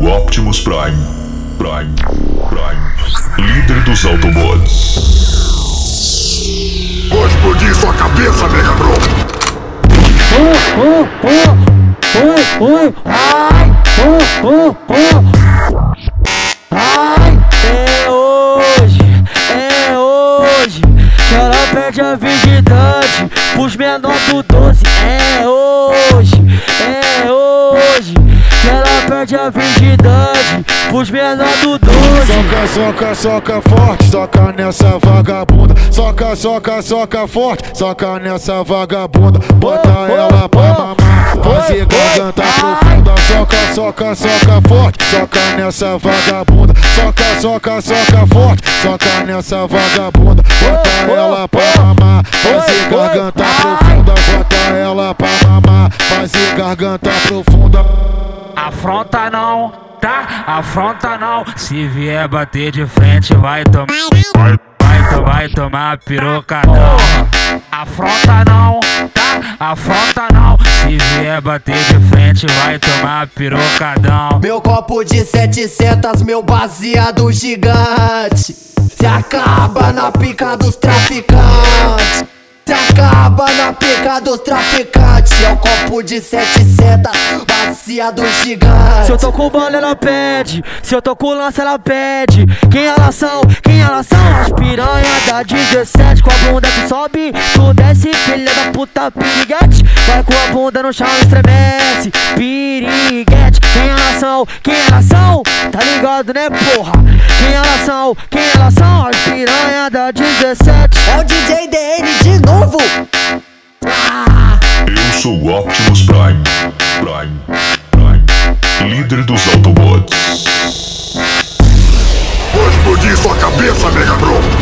o Optimus Prime. Prime. Prime. Líder dos Autobots. Vou explodir sua cabeça, Mega Bro! Oh, oh, oh, oi, oi, ai, oh, oh, oh, ai, é hoje, é hoje, que ela perde a virgindade pros menores do doze, é ela perde a virgindade pros menores do doze. Soca, soca, soca forte, soca nessa vagabunda. Soca, soca, soca forte, soca nessa vagabunda. Bota ela pra mamar, fazer garganta profunda. Soca, soca, soca forte, soca nessa vagabunda. Soca, soca, soca forte, soca nessa vagabunda. Bota ela pra mamar, fazer garganta profunda. Bota ela pra mamar, fazer garganta profunda. Afronta não, tá? Afronta não. Se vier bater de frente, vai tomar. Vai, vai, vai tomar piroca não. Afronta não, tá? Afronta não. Se vier bater de frente, vai tomar pirocadão. Meu copo de 700, meu baseado gigante. Se acaba na pica dos traficantes. Se acaba na pica dos traficantes. É o copo de 700, baseado gigante. Se eu tô com bala, ela pede. Se eu tô com lança, ela pede. Quem elas são? Quem elas são? As piranha da 17 com a bunda que sobe. Tu desce, filha da puta piriguete. Vai com a bunda no chão, estremece. Piriguete. Quem elas são? Quem elas são? Tá ligado, né, porra? Quem elas são? Quem elas são? As piranha da 17. É o DJ DN de novo. Eu sou o Optimus Prime. Prime. Prime. Líder dos Autobots. Vou explodir sua cabeça, Mega Bro!